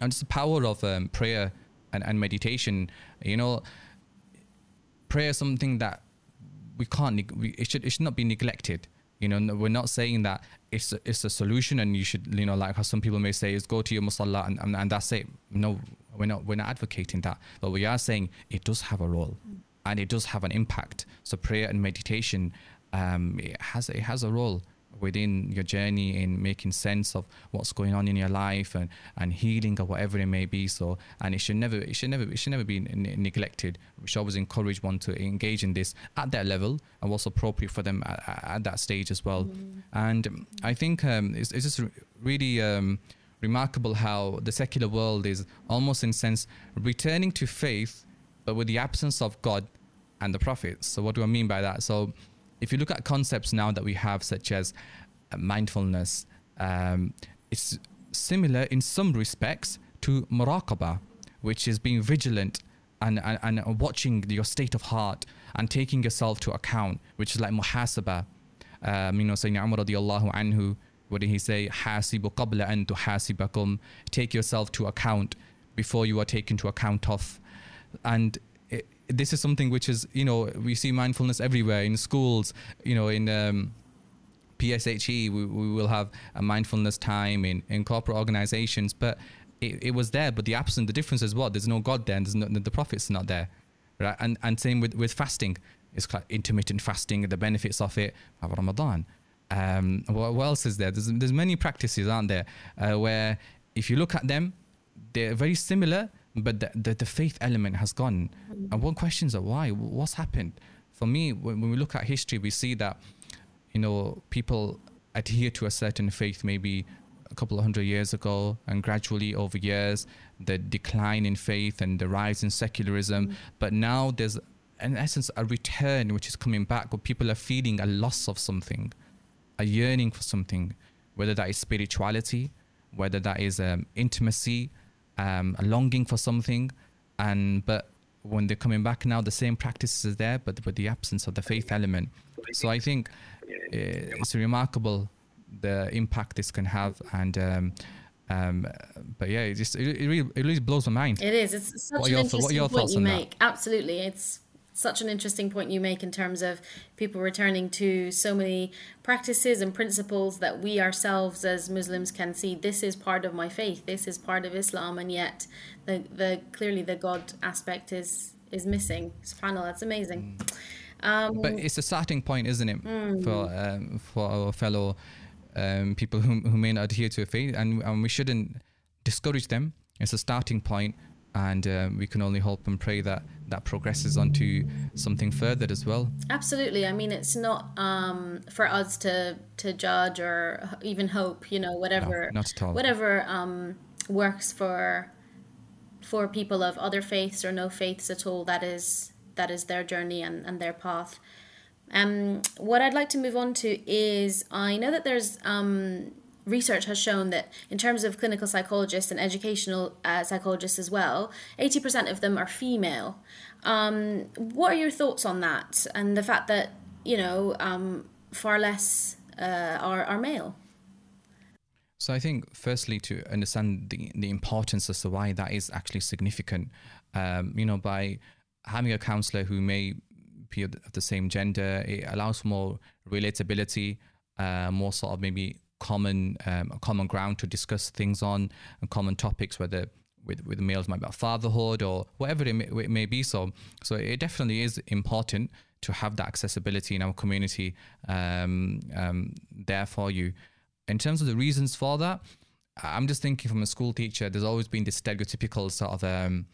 and it's the power of um, prayer and, and meditation. You know, prayer is something that we can't. We, it should it should not be neglected. You know, we're not saying that it's a, it's a solution and you should, you know, like how some people may say is go to your musalla and, and, and that's it. No, we're not we're not advocating that, but we are saying it does have a role, mm. and it does have an impact. So prayer and meditation, um, it has it has a role within your journey in making sense of what's going on in your life and, and healing or whatever it may be so and it should never it should never it should never be n- neglected we should always encourage one to engage in this at that level and what's appropriate for them at, at that stage as well mm. and I think um, it's, it's just really um, remarkable how the secular world is almost in sense returning to faith but with the absence of God and the prophets. So what do I mean by that? So if you look at concepts now that we have such as uh, mindfulness um, it's similar in some respects to muraqabah which is being vigilant and, and, and watching your state of heart and taking yourself to account which is like muhasabah um, you know Sayyidina Umar radiallahu anhu what did he say? Hasibu qabla an tuhasibakum. Take yourself to account before you are taken to account of. And it, this is something which is, you know, we see mindfulness everywhere in schools, you know, in um, PSHE, we, we will have a mindfulness time in, in corporate organizations, but it, it was there, but the absence, the difference is what? There's no God there, and there's no, the prophet's not there. Right? And, and same with, with fasting. It's intermittent fasting, the benefits of it, Ramadan um, what, what, else is there? There's, there's many practices, aren't there, uh, where if you look at them, they're very similar, but the, the, the faith element has gone. Mm-hmm. And one question is why? What's happened? For me, when, when we look at history, we see that, you know, people adhere to a certain faith maybe a couple of hundred years ago, and gradually over years, the decline in faith and the rise in secularism. Mm-hmm. But now there's, in essence, a return which is coming back, where people are feeling a loss of something a yearning for something, whether that is spirituality, whether that is um, intimacy, um, a longing for something, and but when they're coming back now, the same practices are there, but with the absence of the faith element. So I think uh, it's remarkable the impact this can have, and um, um, but yeah, it just it, it, really it really blows my mind. It is. It's such what an interesting point you make. That? Absolutely, it's such an interesting point you make in terms of people returning to so many practices and principles that we ourselves as Muslims can see. This is part of my faith. This is part of Islam, and yet the the clearly the God aspect is is missing. Subhanallah, that's amazing. Mm. Um, but it's a starting point, isn't it, mm. for um, for our fellow um, people who, who may not adhere to a faith, and, and we shouldn't discourage them. It's a starting point, and um, we can only hope and pray that that progresses onto something further as well. Absolutely. I mean, it's not um, for us to to judge or even hope. You know, whatever, no, not at all. Whatever um, works for for people of other faiths or no faiths at all. That is that is their journey and, and their path. Um, what I'd like to move on to is I know that there's um, research has shown that in terms of clinical psychologists and educational uh, psychologists as well, 80% of them are female. Um, what are your thoughts on that and the fact that, you know, um, far less uh, are, are male? So I think, firstly, to understand the, the importance as to why that is actually significant, um, you know, by having a counselor who may be of the same gender, it allows for more relatability, uh, more sort of maybe common um, common ground to discuss things on and common topics, whether with with males might be about fatherhood or whatever it may, it may, be. So so it definitely is important to have that accessibility in our community um, um, there for you. In terms of the reasons for that, I'm just thinking from a school teacher. There's always been this stereotypical sort of um,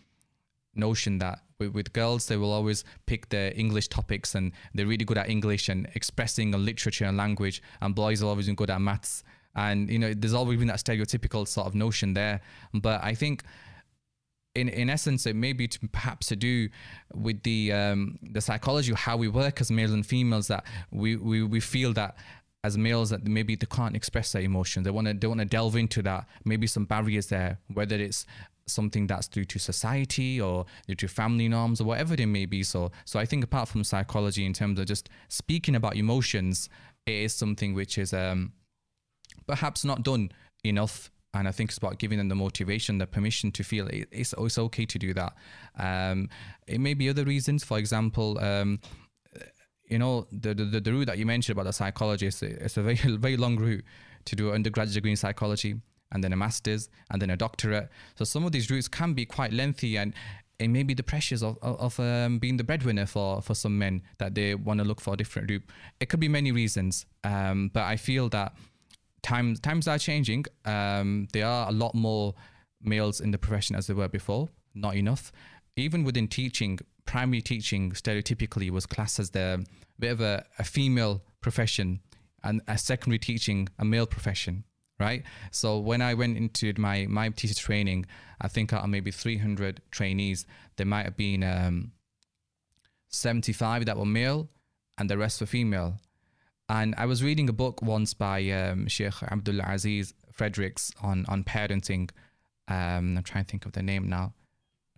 notion that with, with, girls they will always pick the english topics and they're really good at english and expressing a literature and language and boys are always good at maths and you know there's always been that stereotypical sort of notion there but i think in, in essence, it may be to perhaps to do with the um, the psychology of how we work as males and females that we, we, we feel that as males that maybe they can't express their emotions. They want to they want to delve into that. Maybe some barriers there, whether it's something that's due to society or due to family norms or whatever it may be. So, so I think apart from psychology, in terms of just speaking about emotions, it is something which is um, perhaps not done enough. And I think it's about giving them the motivation, the permission to feel it's, it's okay to do that. Um, it may be other reasons. For example, um, you know, the, the, the route that you mentioned about the psychologist, it's a very, very long route to do an undergraduate degree in psychology and then a master's and then a doctorate. So some of these routes can be quite lengthy and it may be the pressures of, of, um, being the breadwinner for, for some men that they want to look for a different route. It could be many reasons, um, but I feel that times times are changing. Um, there are a lot more males in the profession as there were before, not enough. Even within teaching, primary teaching stereotypically was classed as the bit of a, a female profession and a secondary teaching a male profession right? So when I went into my my teacher training, I think out of maybe 300 trainees, there might have been um, 75 that were male, and the rest were female. And I was reading a book once by um, Sheikh Abdul Aziz Fredericks on on parenting. Um, I'm trying to think of the name now.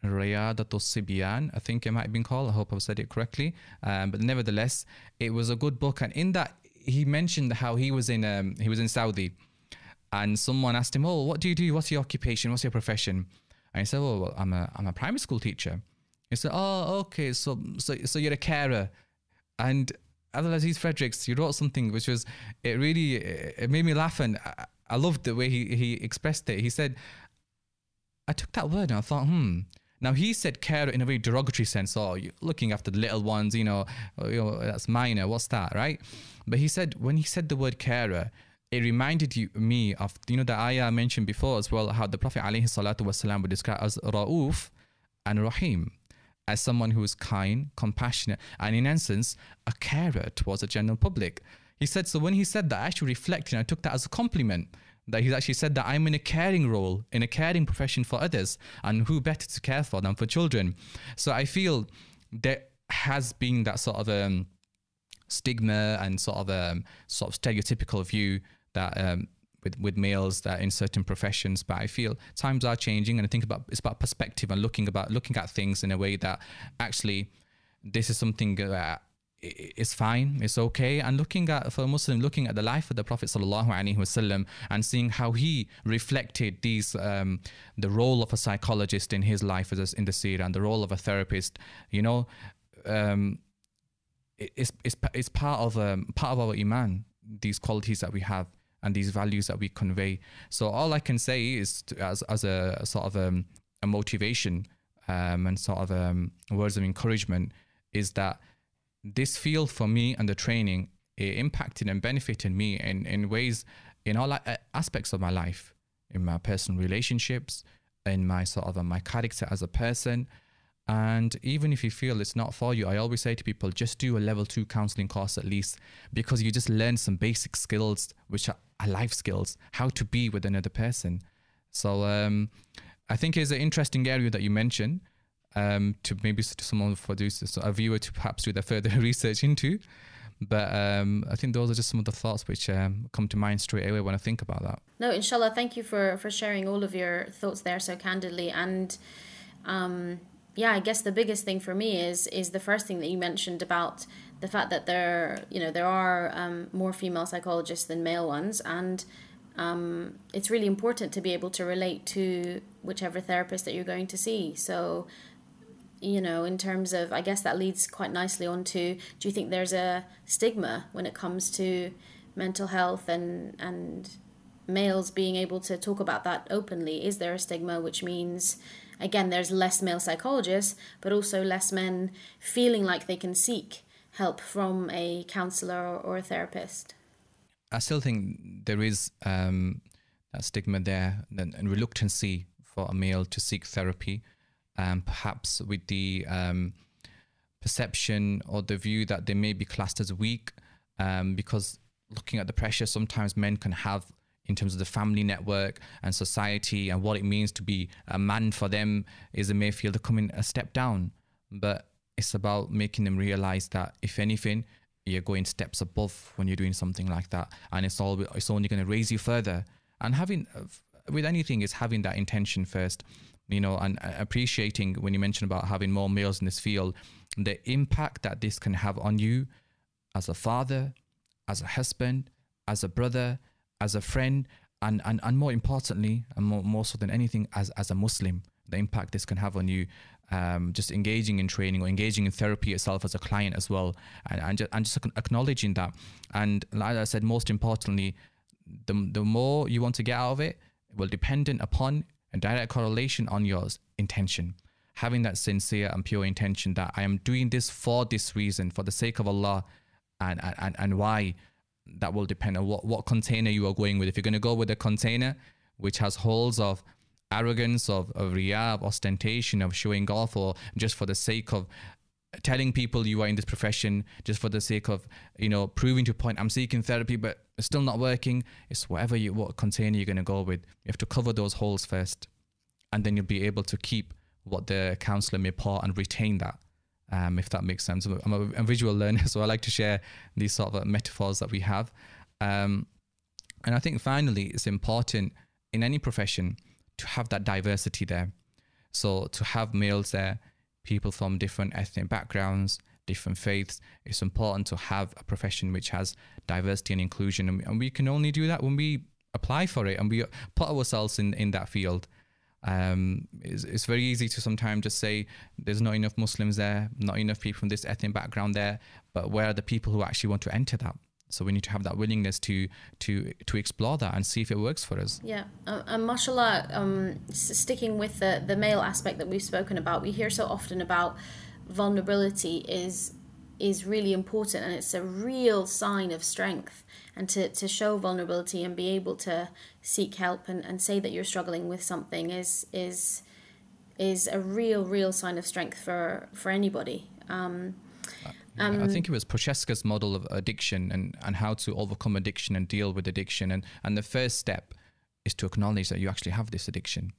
Riyadatul Sibyan, I think it might have been called. I hope I've said it correctly. Um, but nevertheless, it was a good book, and in that he mentioned how he was in um, he was in Saudi and someone asked him, "Oh, what do you do? What's your occupation? What's your profession?" And he said, "Oh, well, I'm a I'm a primary school teacher." He said, "Oh, okay, so so so you're a carer," and Abdulaziz Fredericks, he wrote something which was it really it made me laugh, and I, I loved the way he he expressed it. He said, "I took that word and I thought, hmm." Now he said care in a very derogatory sense. Oh, you're looking after the little ones, you know, you know that's minor. What's that, right? But he said when he said the word carer, it reminded you me of you know the ayah I mentioned before as well how the Prophet wasalam would describe as Ra'uf and Rahim as someone who is kind, compassionate, and in essence a carer towards the general public. He said so when he said that I actually reflected and I took that as a compliment that he actually said that I'm in a caring role, in a caring profession for others, and who better to care for than for children. So I feel there has been that sort of um, stigma and sort of um, sort of stereotypical view that um, with, with males that in certain professions. But I feel times are changing, and I think about it's about perspective and looking about looking at things in a way that actually this is something that it's fine, it's okay. And looking at for a Muslim, looking at the life of the Prophet sallallahu alaihi wasallam and seeing how he reflected these um, the role of a psychologist in his life as in the seerah and the role of a therapist, you know. Um, it's, it's, it's part of um, part of our iman these qualities that we have and these values that we convey. So all i can say is to, as, as a, sort of um, a motivation um, and sort of um, words of encouragement is that this field for me and the training it impacted and benefited me in, in ways in all aspects of my life in my personal relationships in my sort of uh, my character as a person and even if you feel it's not for you, I always say to people, just do a level two counseling course at least, because you just learn some basic skills, which are, life skills, how to be with another person. So um, I think it's an interesting area that you mentioned um, to maybe to someone for this, a viewer to perhaps do their further research into. But um, I think those are just some of the thoughts which um, come to mind straight away when I think about that. No, inshallah, thank you for for sharing all of your thoughts there so candidly and. Um, yeah, I guess the biggest thing for me is is the first thing that you mentioned about the fact that there you know there are um, more female psychologists than male ones, and um, it's really important to be able to relate to whichever therapist that you're going to see. So, you know, in terms of, I guess that leads quite nicely on to do you think there's a stigma when it comes to mental health and and males being able to talk about that openly? Is there a stigma which means again, there's less male psychologists, but also less men feeling like they can seek help from a counselor or, a therapist. I still think there is um, that stigma there and, and reluctancy for a male to seek therapy, um, perhaps with the um, perception or the view that they may be classed as weak, um, because looking at the pressure, sometimes men can have in terms of the family network and society and what it means to be a man for them is a Mayfield coming a step down. But it's about making them realize that if anything, you're going steps above when you're doing something like that, and it's all it's only going to raise you further. And having with anything is having that intention first, you know, and uh, appreciating when you mentioned about having more males in this field, the impact that this can have on you as a father, as a husband, as a brother, as a friend, and, and, and more importantly, and more, more so than anything, as, as a Muslim, the impact this can have on you. Um, just engaging in training or engaging in therapy itself as a client as well, and, and, just, and just acknowledging that. And like I said, most importantly, the, the more you want to get out of it will dependent upon a direct correlation on your intention. Having that sincere and pure intention that I am doing this for this reason, for the sake of Allah, and and, and why that will depend on what, what container you are going with. If you're going to go with a container which has holes of arrogance, of, of riyah, of ostentation, of showing off, or just for the sake of telling people you are in this profession, just for the sake of, you know, proving to point, I'm seeking therapy, but it's still not working. It's whatever you, what container you're going to go with. You have to cover those holes first, and then you'll be able to keep what the counselor may pour and retain that um, if that makes sense. I'm a, a, visual learner, so I like to share these sort of metaphors that we have. Um, and I think finally, it's important in any profession to have that diversity there. So to have males there, people from different ethnic backgrounds, different faiths, it's important to have a profession which has diversity and inclusion. And, and we can only do that when we apply for it and we put ourselves in, in that field. Um, it's, it's, very easy to sometimes just say there's not enough Muslims there, not enough people from this ethnic background there, but where are the people who actually want to enter that? So we need to have that willingness to to to explore that and see if it works for us. Yeah, um, and mashallah, um, sticking with the the male aspect that we've spoken about, we hear so often about vulnerability is is really important and it's a real sign of strength and to, to show vulnerability and be able to seek help and, and say that you're struggling with something is is is a real real sign of strength for for anybody um, um, I think it was Prochaska's model of addiction and, and how to overcome addiction and deal with addiction. And, and the first step is to acknowledge that you actually have this addiction.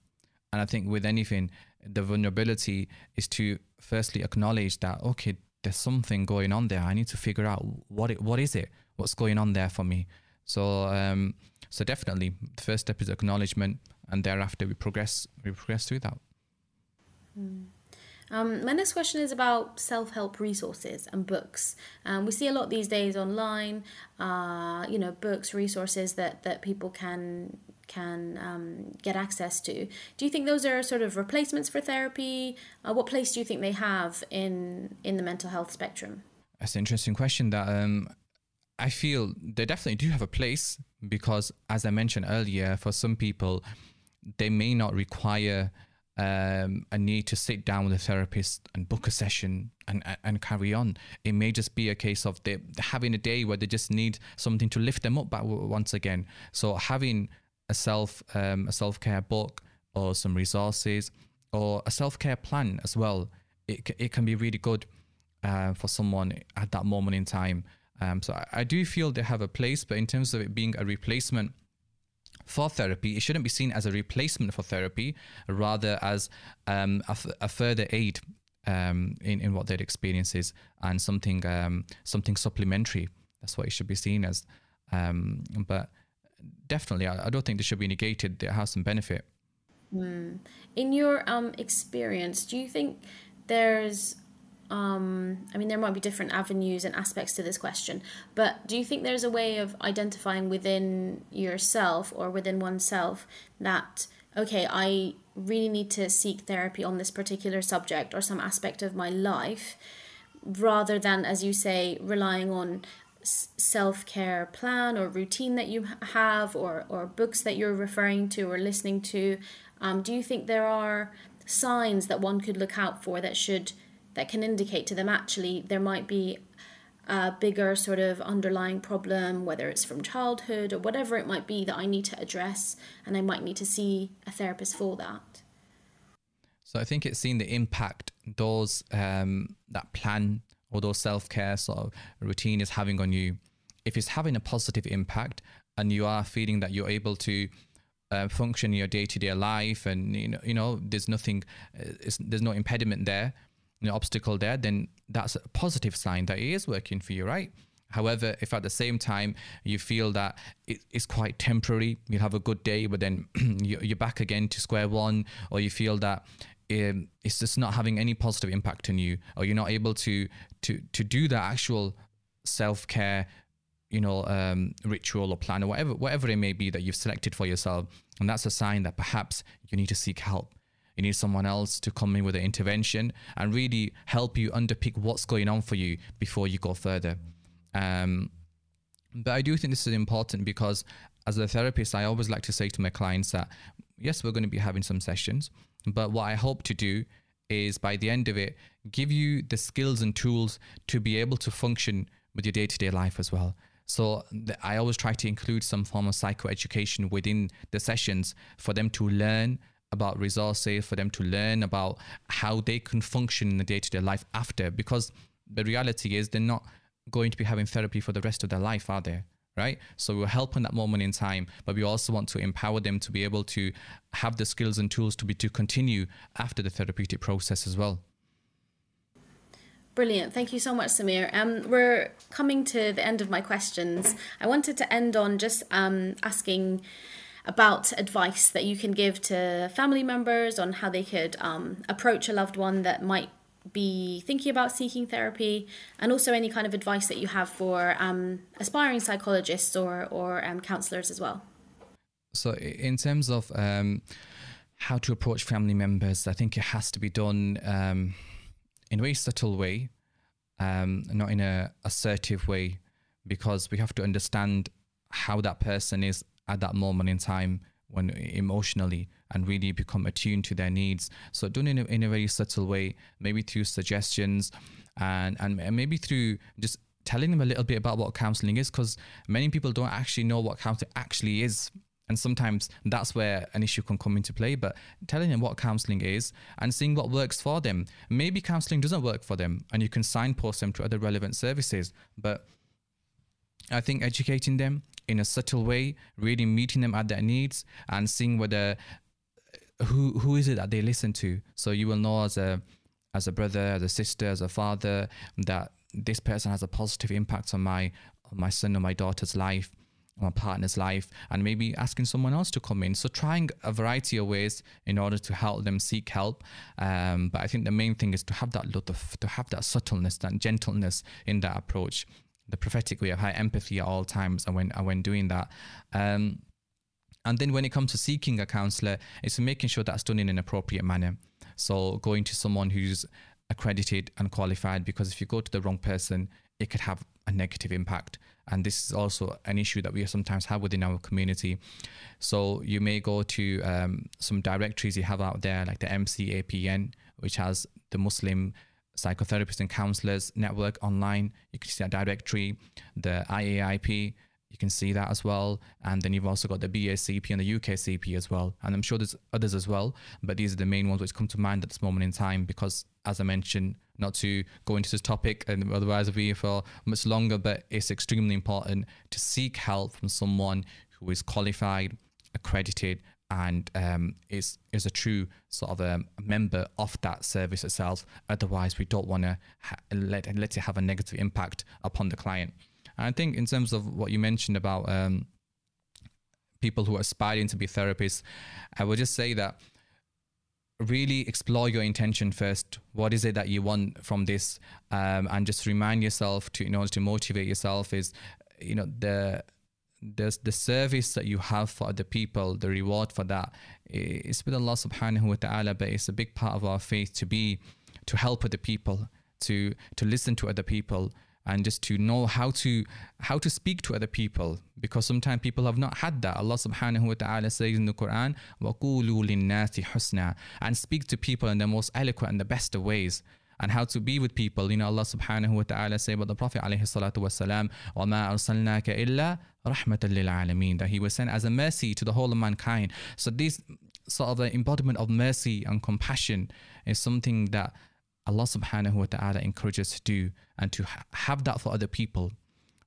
And I think with anything, the vulnerability is to firstly acknowledge that, okay, there's something going on there. I need to figure out what it, what is it? What's going on there for me? So um, so definitely, the first step is acknowledgement, and thereafter we progress we progress through that. Mm. Um, my next question is about self help resources and books. Um, we see a lot these days online, uh, you know, books, resources that, that people can can um, get access to. Do you think those are sort of replacements for therapy? Uh, what place do you think they have in in the mental health spectrum? That's an interesting question. That um, I feel they definitely do have a place because, as I mentioned earlier, for some people, they may not require um, a need to sit down with a therapist and book a session and, and carry on. It may just be a case of they having a day where they just need something to lift them up back once again. So having a self um, a self care book or some resources or a self care plan as well, it it can be really good uh, for someone at that moment in time. Um, so I, I do feel they have a place, but in terms of it being a replacement for therapy, it shouldn't be seen as a replacement for therapy, rather as um, a, f- a further aid um, in in what their experience is and something um, something supplementary. That's what it should be seen as. Um, but definitely, I, I, don't think this should be negated. It has some benefit. Mm. In your um, experience, do you think there's um, I mean, there might be different avenues and aspects to this question, but do you think there's a way of identifying within yourself or within oneself that, okay, I really need to seek therapy on this particular subject or some aspect of my life, rather than, as you say, relying on self care plan or routine that you have or, or books that you're referring to or listening to? Um, do you think there are signs that one could look out for that should that can indicate to them actually there might be a bigger sort of underlying problem, whether it's from childhood or whatever it might be that I need to address, and I might need to see a therapist for that. So I think it's seeing the impact those um, that plan or those self care sort of routine is having on you. If it's having a positive impact and you are feeling that you're able to uh, function in your day to day life, and you know, you know, there's nothing, uh, there's no impediment there no obstacle there, then that's a positive sign that it is working for you, right? However, if at the same time you feel that it, it's quite temporary, you have a good day, but then you're back again to square one, or you feel that um, it's just not having any positive impact on you, or you're not able to to to do the actual self care, you know, um, ritual or plan or whatever whatever it may be that you've selected for yourself, and that's a sign that perhaps you need to seek help you need someone else to come in with an intervention and really help you underpick what's going on for you before you go further. Um, but I do think this is important because as a therapist, I always like to say to my clients that yes, we're going to be having some sessions, but what I hope to do is by the end of it, give you the skills and tools to be able to function with your day to day life as well. So I always try to include some form of psychoeducation within the sessions for them to learn about resources for them to learn about how they can function in the day-to-day life after because the reality is they're not going to be having therapy for the rest of their life are they? Right? So we're helping that moment in time but we also want to empower them to be able to have the skills and tools to be to continue after the therapeutic process as well Brilliant. Thank you so much, Sameer. Um, we're coming to the end of my questions. I wanted to end on just um, asking about advice that you can give to family members on how they could um, approach a loved one that might be thinking about seeking therapy, and also any kind of advice that you have for um, aspiring psychologists or or um, counselors as well. So, in terms of um, how to approach family members, I think it has to be done um, in a very subtle way, um, not in a assertive way, because we have to understand how that person is at that moment in time when emotionally and really become attuned to their needs. So it in a, in a very subtle way, maybe through suggestions and, and maybe through just telling them a little bit about what counseling is because many people don't actually know what counseling actually is. And sometimes that's where an issue can come into play. But telling them what counseling is and seeing what works for them. Maybe counseling doesn't work for them and you can signpost them to other relevant services. But I think educating them in a subtle way, really meeting them at their needs and seeing whether who who is it that they listen to. So you will know as a as a brother, as a sister, as a father that this person has a positive impact on my on my son or my daughter's life. My partner's life and maybe asking someone else to come in. So trying a variety of ways in order to help them seek help. Um, but I think the main thing is to have that lutf, to have that subtleness, that gentleness in that approach, the prophetic way of high empathy at all times and when, when doing that. Um, and then when it comes to seeking a counselor, it's making sure that's done in an appropriate manner. So going to someone who's accredited and qualified, because if you go to the wrong person, it could have a negative impact. And this is also an issue that we sometimes have within our community. So you may go to um, some directories you have out there, like the MCAPN, which has the Muslim Psychotherapists and Counselors Network online. You can see that directory, the IAIP, you can see that as well. And then you've also got the BACP and the UKCP as well. And I'm sure there's others as well, but these are the main ones which come to mind at this moment in time because, as I mentioned, not to go into this topic and otherwise be for much longer, but it's extremely important to seek help from someone who is qualified, accredited, and um, is is a true sort of a member of that service itself. Otherwise, we don't want to ha- let let it have a negative impact upon the client. And I think in terms of what you mentioned about um, people who are aspiring to be therapists, I would just say that really explore your intention first. What is it that you want from this? Um, and just remind yourself to, in order to motivate yourself, is you know the the the service that you have for other people, the reward for that is with Allah Subhanahu wa Taala. But it's a big part of our faith to be to help other people, to to listen to other people, and just to know how to how to speak to other people because sometimes people have not had that Allah subhanahu wa ta'ala says in the Quran وَقُولُوا لِلنَّاسِ حُسْنًا and speak to people in the most eloquent and the best of ways and how to be with people. You know, Allah subhanahu wa ta'ala say about the Prophet alayhi salatu wasalam, وَمَا أَرْسَلْنَاكَ إِلَّا رَحْمَةً لِلْعَالَمِينَ that he was sent as a mercy to the whole of mankind. So this sort of the embodiment of mercy and compassion is something that Allah subhanahu wa ta'ala encourages to do and to ha- have that for other people.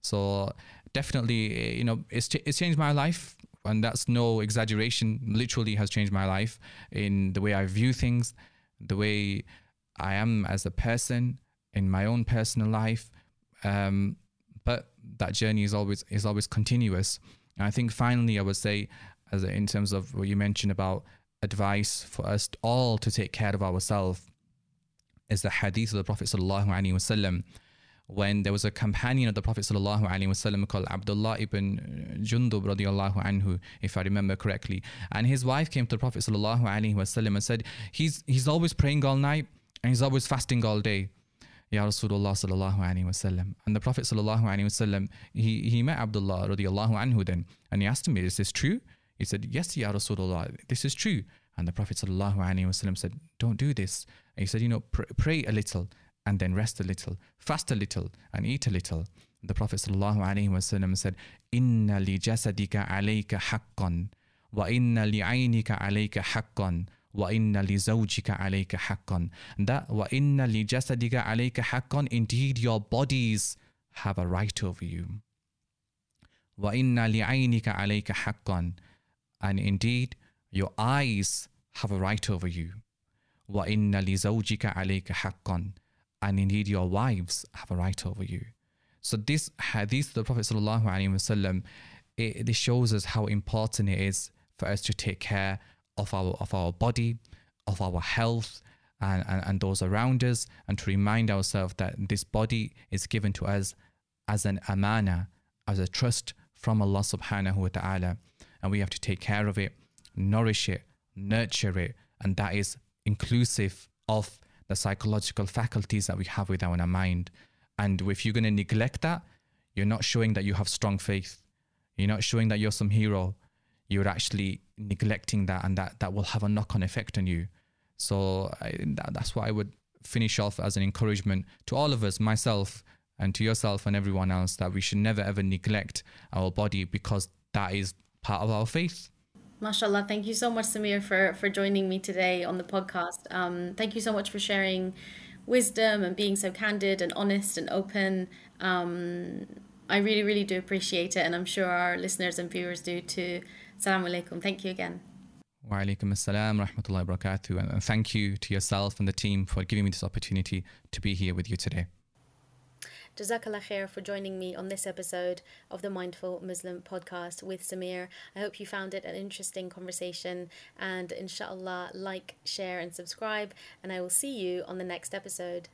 So definitely, you know, it's, it's changed my life and that's no exaggeration. Literally has changed my life in the way I view things, the way I am as a person in my own personal life. Um, but that journey is always is always continuous. And I think finally, I would say, as in terms of what you mentioned about advice for us all to take care of ourselves is the hadith of the Prophet wasallam when there was a companion of the Prophet wasallam called Abdullah ibn Jundub anhu, if I remember correctly. And his wife came to the Prophet wasallam and said, he's, he's always praying all night and he's always fasting all day. Ya Rasulullah sallallahu alayhi wasallam. And the Prophet sallallahu alayhi wasallam, he, he met Abdullah radiallahu anhu then, and he asked him, is this true? He said, yes, Ya Rasulullah, this is true. And the Prophet sallallahu alayhi wasallam said, don't do this. He said, you know, pr- pray a little and then rest a little, fast a little and eat a little. The Prophet ﷺ said, Inna li jasadika alayka haqqan, wa inna li aynika alayka haqqan, wa inna li zawjika alayka haqqan. That wa inna li jasadika alayka haqqan, indeed your bodies have a right over you. Wa inna li aynika alayka haqqan. And indeed your eyes have a right over you. وَإِنَّ لِزَوْجِكَ عَلَيْكَ حَقًّا And indeed your wives have a right over you. So this hadith of the Prophet sallallahu alaihi wasallam, it, it shows us how important it is for us to take care of our of our body, of our health, and, and, and those around us, and to remind ourselves that this body is given to us as an amana, as a trust from Allah subhanahu wa ta'ala. And we have to take care of it, nourish it, nurture it, and that is inclusive of the psychological faculties that we have with our mind. And if you're going to neglect that, you're not showing that you have strong faith. You're not showing that you're some hero. You're actually neglecting that, and that, that will have a knock on effect on you. So I, that, that's what I would finish off as an encouragement to all of us, myself, and to yourself and everyone else, that we should never ever neglect our body because that is part of our faith. Mashallah, thank you so much, Sameer, for, for joining me today on the podcast. Um, thank you so much for sharing wisdom and being so candid and honest and open. Um, I really, really do appreciate it, and I'm sure our listeners and viewers do too. Assalamu alaikum. Thank you again. Wa alaikum assalam rahmatullahi wa barakatuh. And thank you to yourself and the team for giving me this opportunity to be here with you today. Jazakallah khair for joining me on this episode of the Mindful Muslim podcast with Sameer. I hope you found it an interesting conversation and inshallah like, share and subscribe and I will see you on the next episode.